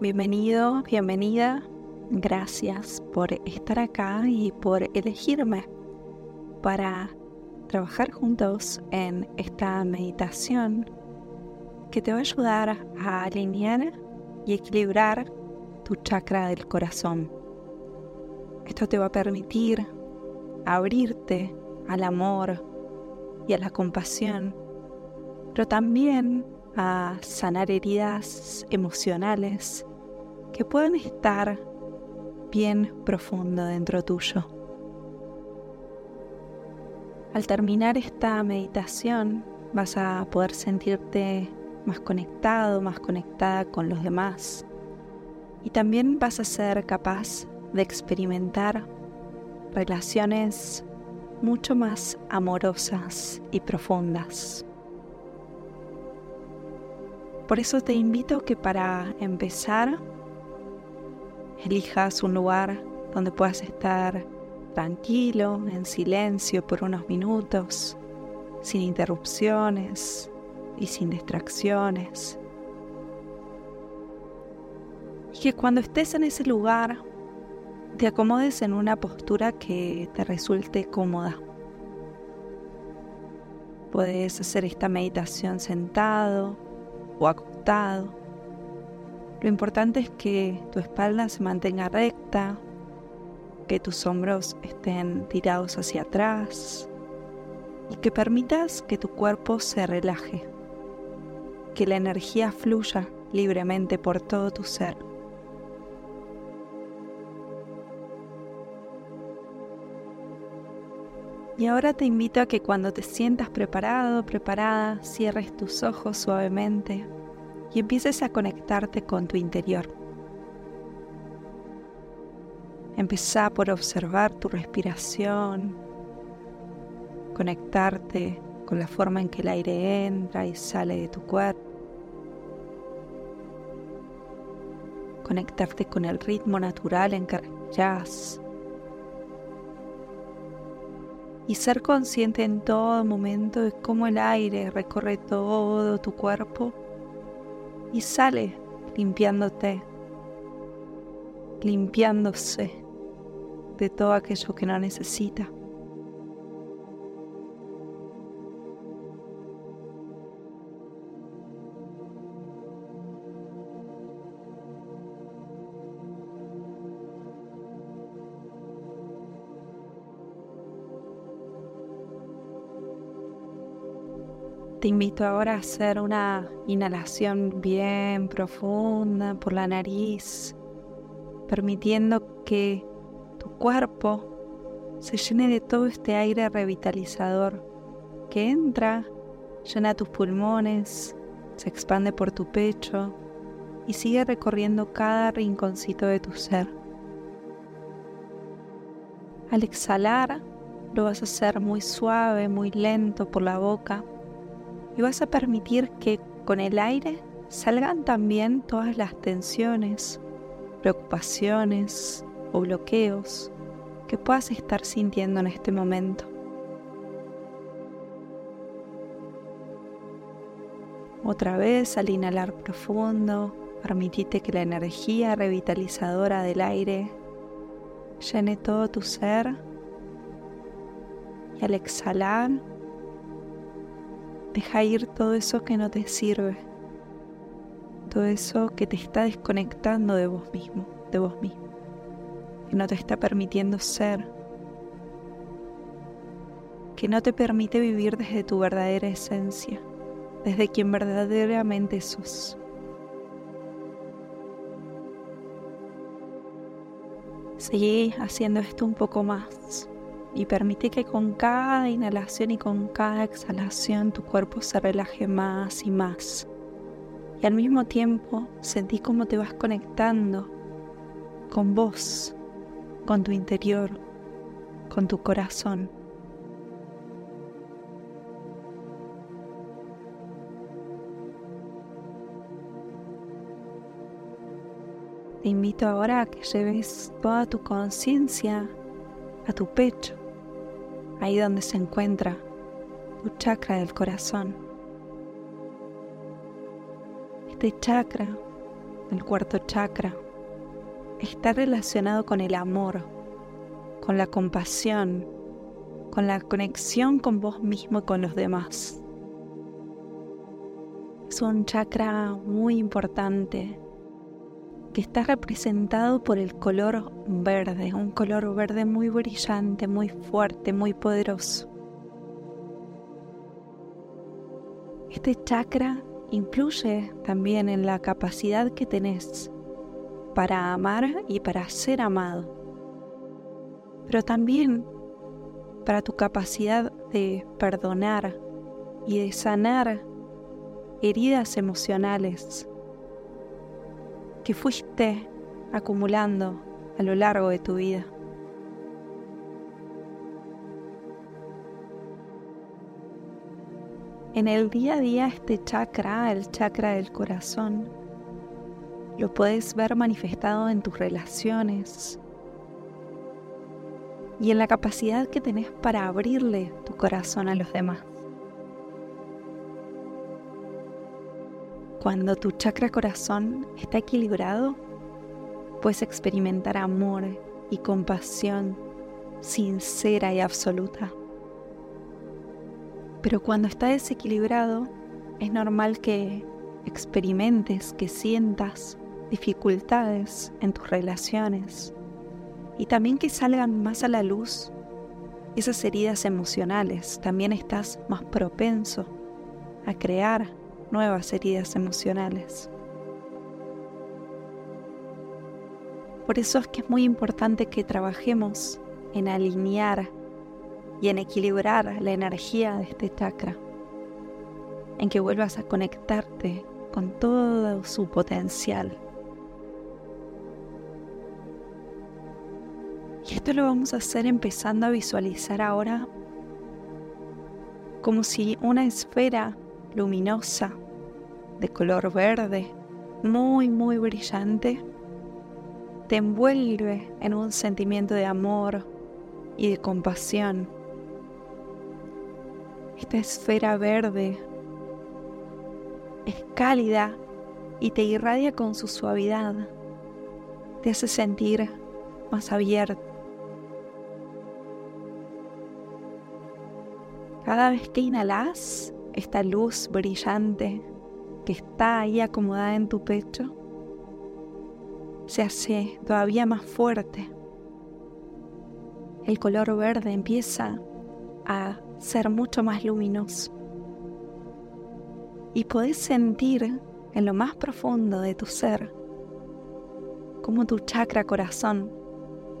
Bienvenido, bienvenida. Gracias por estar acá y por elegirme para trabajar juntos en esta meditación que te va a ayudar a alinear y equilibrar tu chakra del corazón. Esto te va a permitir abrirte al amor y a la compasión, pero también a sanar heridas emocionales que pueden estar bien profundo dentro tuyo. Al terminar esta meditación vas a poder sentirte más conectado, más conectada con los demás y también vas a ser capaz de experimentar relaciones mucho más amorosas y profundas. Por eso te invito que para empezar elijas un lugar donde puedas estar tranquilo, en silencio por unos minutos, sin interrupciones y sin distracciones. Y que cuando estés en ese lugar te acomodes en una postura que te resulte cómoda. Puedes hacer esta meditación sentado o acostado lo importante es que tu espalda se mantenga recta, que tus hombros estén tirados hacia atrás y que permitas que tu cuerpo se relaje, que la energía fluya libremente por todo tu ser. Y ahora te invito a que cuando te sientas preparado, preparada, cierres tus ojos suavemente y empieces a conectarte con tu interior. Empezá por observar tu respiración, conectarte con la forma en que el aire entra y sale de tu cuerpo, conectarte con el ritmo natural en que respiras y ser consciente en todo momento de cómo el aire recorre todo tu cuerpo y sale limpiándote, limpiándose de todo aquello que no necesita. Te invito ahora a hacer una inhalación bien profunda por la nariz, permitiendo que tu cuerpo se llene de todo este aire revitalizador que entra, llena tus pulmones, se expande por tu pecho y sigue recorriendo cada rinconcito de tu ser. Al exhalar, lo vas a hacer muy suave, muy lento por la boca y vas a permitir que con el aire salgan también todas las tensiones, preocupaciones o bloqueos que puedas estar sintiendo en este momento. Otra vez al inhalar profundo, permitite que la energía revitalizadora del aire llene todo tu ser y al exhalar Deja ir todo eso que no te sirve, todo eso que te está desconectando de vos mismo, de vos mismo, que no te está permitiendo ser, que no te permite vivir desde tu verdadera esencia, desde quien verdaderamente sos. Seguí haciendo esto un poco más y permite que con cada inhalación y con cada exhalación tu cuerpo se relaje más y más. Y al mismo tiempo sentí cómo te vas conectando con vos, con tu interior, con tu corazón. Te invito ahora a que lleves toda tu conciencia a tu pecho ahí donde se encuentra tu chakra del corazón. Este chakra el cuarto chakra, está relacionado con el amor, con la compasión, con la conexión con vos mismo y con los demás. Es un chakra muy importante está representado por el color verde, un color verde muy brillante, muy fuerte, muy poderoso. Este chakra influye también en la capacidad que tenés para amar y para ser amado, pero también para tu capacidad de perdonar y de sanar heridas emocionales que fuiste acumulando a lo largo de tu vida. En el día a día este chakra, el chakra del corazón, lo puedes ver manifestado en tus relaciones y en la capacidad que tenés para abrirle tu corazón a los demás. Cuando tu chakra corazón está equilibrado, puedes experimentar amor y compasión sincera y absoluta. Pero cuando está desequilibrado, es normal que experimentes, que sientas dificultades en tus relaciones y también que salgan más a la luz esas heridas emocionales. También estás más propenso a crear nuevas heridas emocionales. Por eso es que es muy importante que trabajemos en alinear y en equilibrar la energía de este chakra, en que vuelvas a conectarte con todo su potencial. Y esto lo vamos a hacer empezando a visualizar ahora como si una esfera luminosa de color verde, muy, muy brillante, te envuelve en un sentimiento de amor y de compasión. Esta esfera verde es cálida y te irradia con su suavidad. Te hace sentir más abierto. Cada vez que inhalas, esta luz brillante que está ahí acomodada en tu pecho se hace todavía más fuerte. El color verde empieza a ser mucho más luminoso. Y podés sentir en lo más profundo de tu ser cómo tu chakra corazón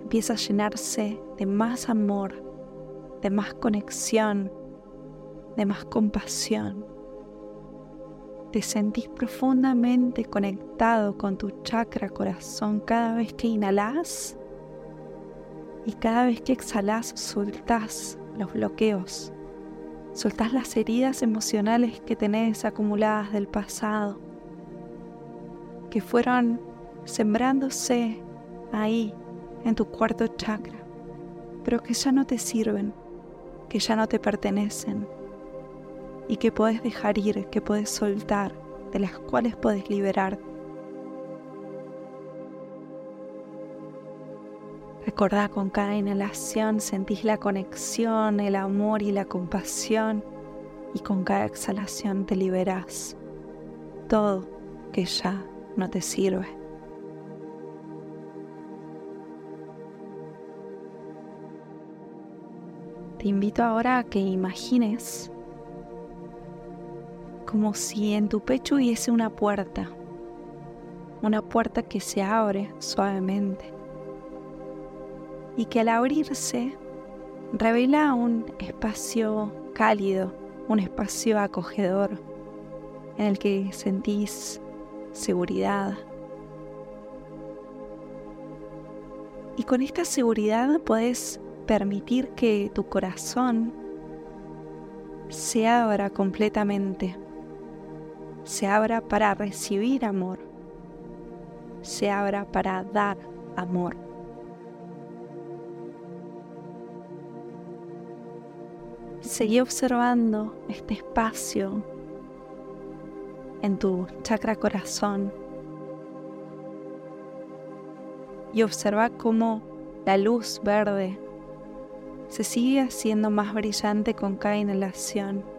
empieza a llenarse de más amor, de más conexión, de más compasión. Te sentís profundamente conectado con tu chakra corazón cada vez que inhalas y cada vez que exhalas soltás los bloqueos, soltás las heridas emocionales que tenés acumuladas del pasado, que fueron sembrándose ahí en tu cuarto chakra, pero que ya no te sirven, que ya no te pertenecen y que puedes dejar ir, que puedes soltar, de las cuales puedes liberar. Recordá con cada inhalación sentís la conexión, el amor y la compasión y con cada exhalación te liberás todo que ya no te sirve. Te invito ahora a que imagines como si en tu pecho hubiese una puerta, una puerta que se abre suavemente y que al abrirse revela un espacio cálido, un espacio acogedor en el que sentís seguridad. Y con esta seguridad puedes permitir que tu corazón se abra completamente se abra para recibir amor, se abra para dar amor. Seguí observando este espacio en tu chakra corazón y observa cómo la luz verde se sigue haciendo más brillante con cada inhalación.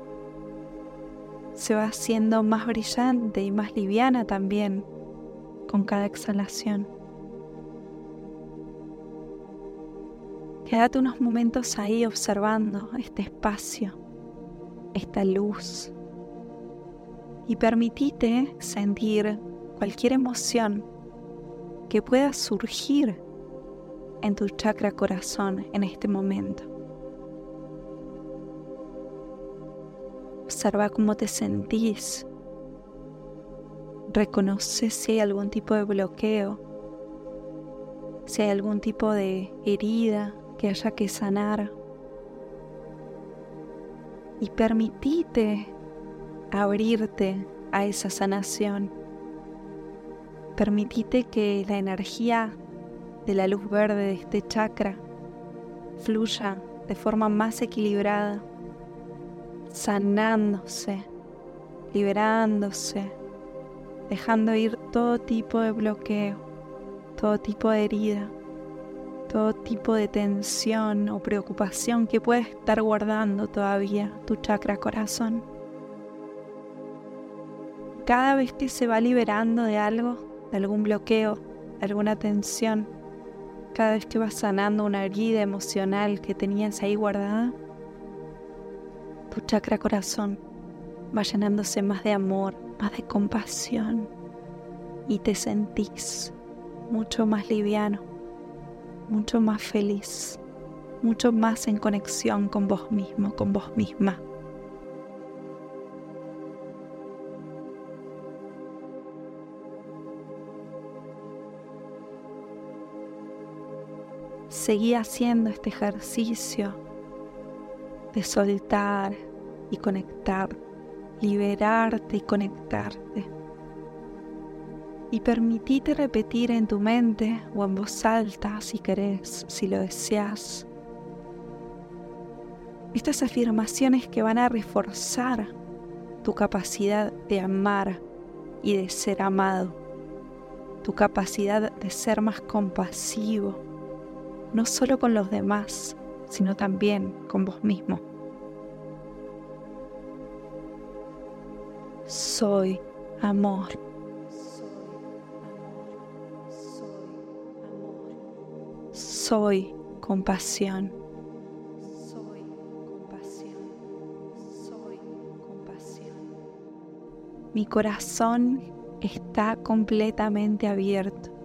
Se va haciendo más brillante y más liviana también con cada exhalación. Quédate unos momentos ahí observando este espacio, esta luz. Y permitite sentir cualquier emoción que pueda surgir en tu chakra corazón en este momento. Observa cómo te sentís. Reconoce si hay algún tipo de bloqueo, si hay algún tipo de herida que haya que sanar. Y permitite abrirte a esa sanación. Permitite que la energía de la luz verde de este chakra fluya de forma más equilibrada, sanándose, liberándose, dejando ir todo tipo de bloqueo, todo tipo de herida, todo tipo de tensión o preocupación que puede estar guardando todavía tu chakra corazón. Cada vez que se va liberando de algo, de algún bloqueo, de alguna tensión, cada vez que vas sanando una herida emocional que tenías ahí guardada, tu chakra corazón va llenándose más de amor, más de compasión y te sentís mucho más liviano, mucho más feliz, mucho más en conexión con vos mismo, con vos misma. seguí haciendo este ejercicio de soltar y conectar, liberarte y conectarte. Y permitite repetir en tu mente o en voz alta si querés, si lo deseas, estas afirmaciones que van a reforzar tu capacidad de amar y de ser amado, tu capacidad de ser más compasivo, no solo con los demás, sino también con vos mismo. Soy amor. Soy compasión. Soy compasión. Soy compasión. Mi corazón está completamente abierto.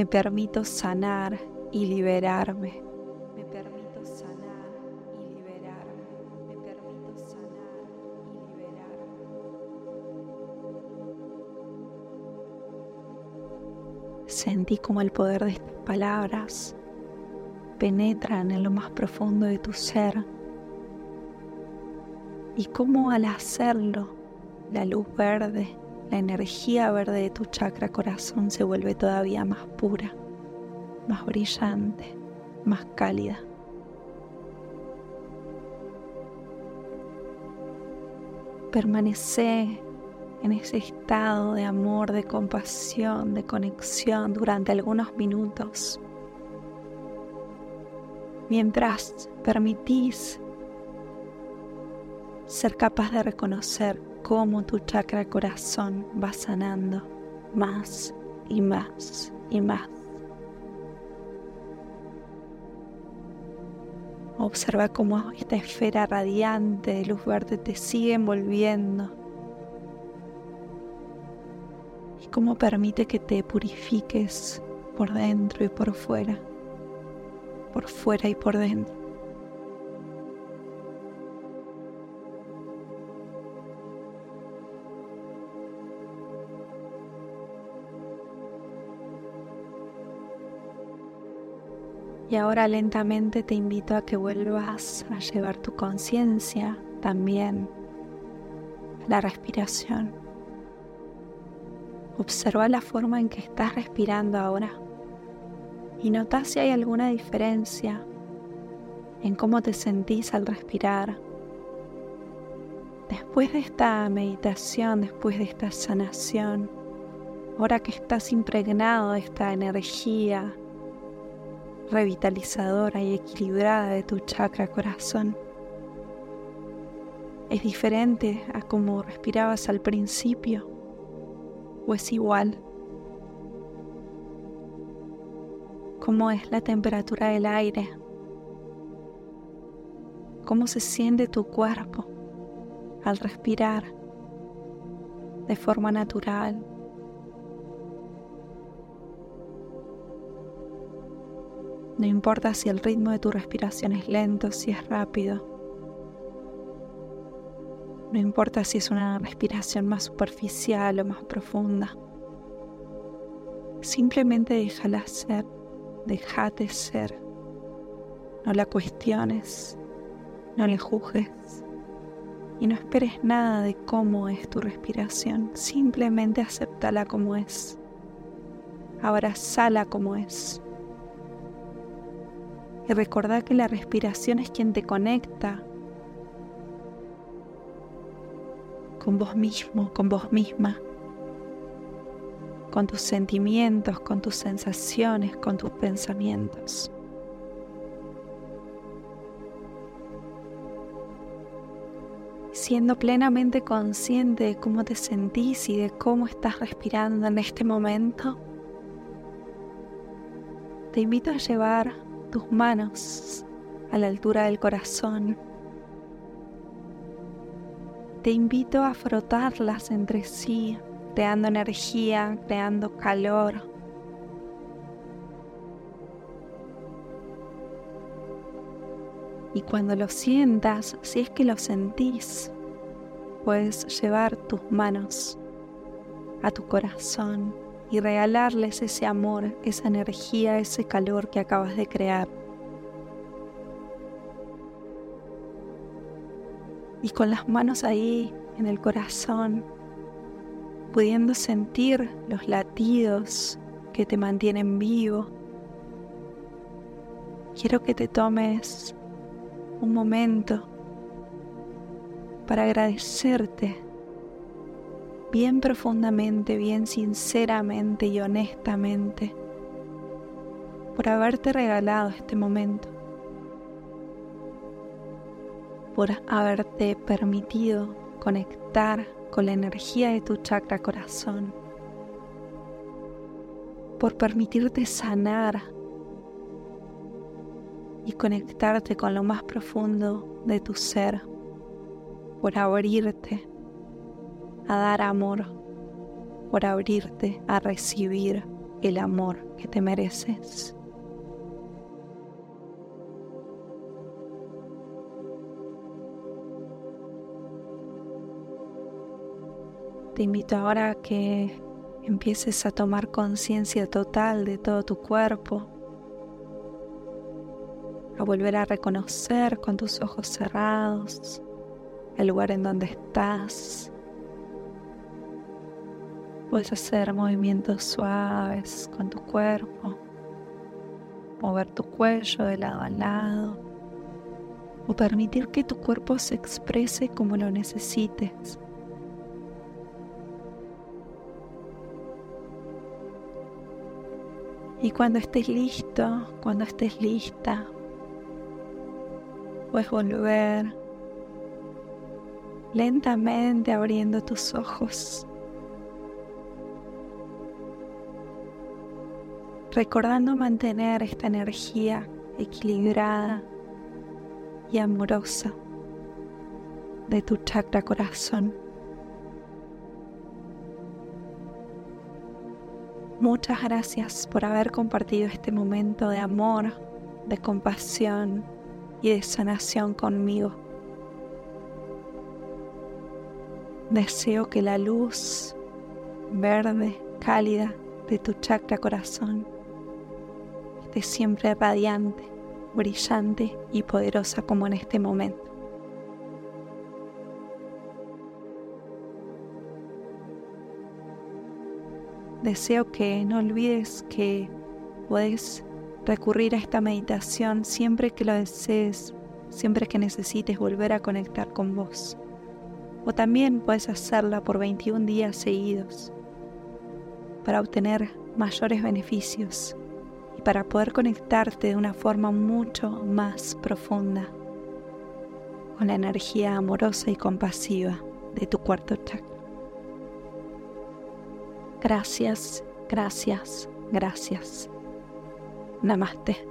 Me permito sanar y liberarme. Me permito sanar y liberarme. Me permito sanar y liberarme. Sentí como el poder de estas palabras penetran en lo más profundo de tu ser y cómo al hacerlo la luz verde la energía verde de tu chakra corazón se vuelve todavía más pura, más brillante, más cálida. Permanece en ese estado de amor, de compasión, de conexión durante algunos minutos, mientras permitís ser capaz de reconocer cómo tu chakra corazón va sanando más y más y más. Observa cómo esta esfera radiante de luz verde te sigue envolviendo y cómo permite que te purifiques por dentro y por fuera, por fuera y por dentro. Y ahora lentamente te invito a que vuelvas a llevar tu conciencia también a la respiración. Observa la forma en que estás respirando ahora y nota si hay alguna diferencia en cómo te sentís al respirar Después de esta meditación, después de esta sanación, ahora que estás impregnado de esta energía revitalizadora y equilibrada de tu chakra corazón, ¿es diferente a como respirabas al principio o es igual? ¿Cómo es la temperatura del aire? ¿Cómo se siente tu cuerpo? al respirar de forma natural. No importa si el ritmo de tu respiración es lento, si es rápido. No importa si es una respiración más superficial o más profunda. Simplemente déjala ser, déjate ser. No la cuestiones, no le juzgues y no esperes nada de cómo es tu respiración, simplemente acéptala como es, abrazala como es. Y recordá que la respiración es quien te conecta con vos mismo, con vos misma, con tus sentimientos, con tus sensaciones, con tus pensamientos. siendo plenamente consciente de cómo te sentís y de cómo estás respirando en este momento, te invito a llevar tus manos a la altura del corazón. Te invito a frotarlas entre sí, creando energía, creando calor. Y cuando lo sientas, si es que lo sentís, puedes llevar tus manos a tu corazón y regalarles ese amor, esa energía, ese calor que acabas de crear. Y con las manos ahí en el corazón, pudiendo sentir los latidos que te mantienen vivo, quiero que te tomes un momento para agradecerte bien profundamente, bien sinceramente y honestamente por haberte regalado este momento, por haberte permitido conectar con la energía de tu chakra corazón, por permitirte sanar y conectarte con lo más profundo de tu ser, por abrirte a dar amor, por abrirte a recibir el amor que te mereces. Te invito ahora a que empieces a tomar conciencia total de todo tu cuerpo, a volver a reconocer con tus ojos cerrados el lugar en donde estás. Puedes hacer movimientos suaves con tu cuerpo, mover tu cuello de lado a lado o permitir que tu cuerpo se exprese como lo necesites. Y cuando estés listo, cuando estés lista, Puedes volver lentamente abriendo tus ojos. Recordando mantener esta energía equilibrada y amorosa de tu chakra corazón. Muchas gracias por haber compartido este momento de amor, de compasión y de sanación conmigo. Deseo que la luz verde, cálida de tu chakra corazón siempre radiante, brillante y poderosa como en este momento. Deseo que no olvides que puedes recurrir a esta meditación siempre que lo desees, siempre que necesites volver a conectar con vos. O también puedes hacerla por 21 días seguidos para obtener mayores beneficios para poder conectarte de una forma mucho más profunda con la energía amorosa y compasiva de tu cuarto chakra. Gracias, gracias, gracias. Namaste.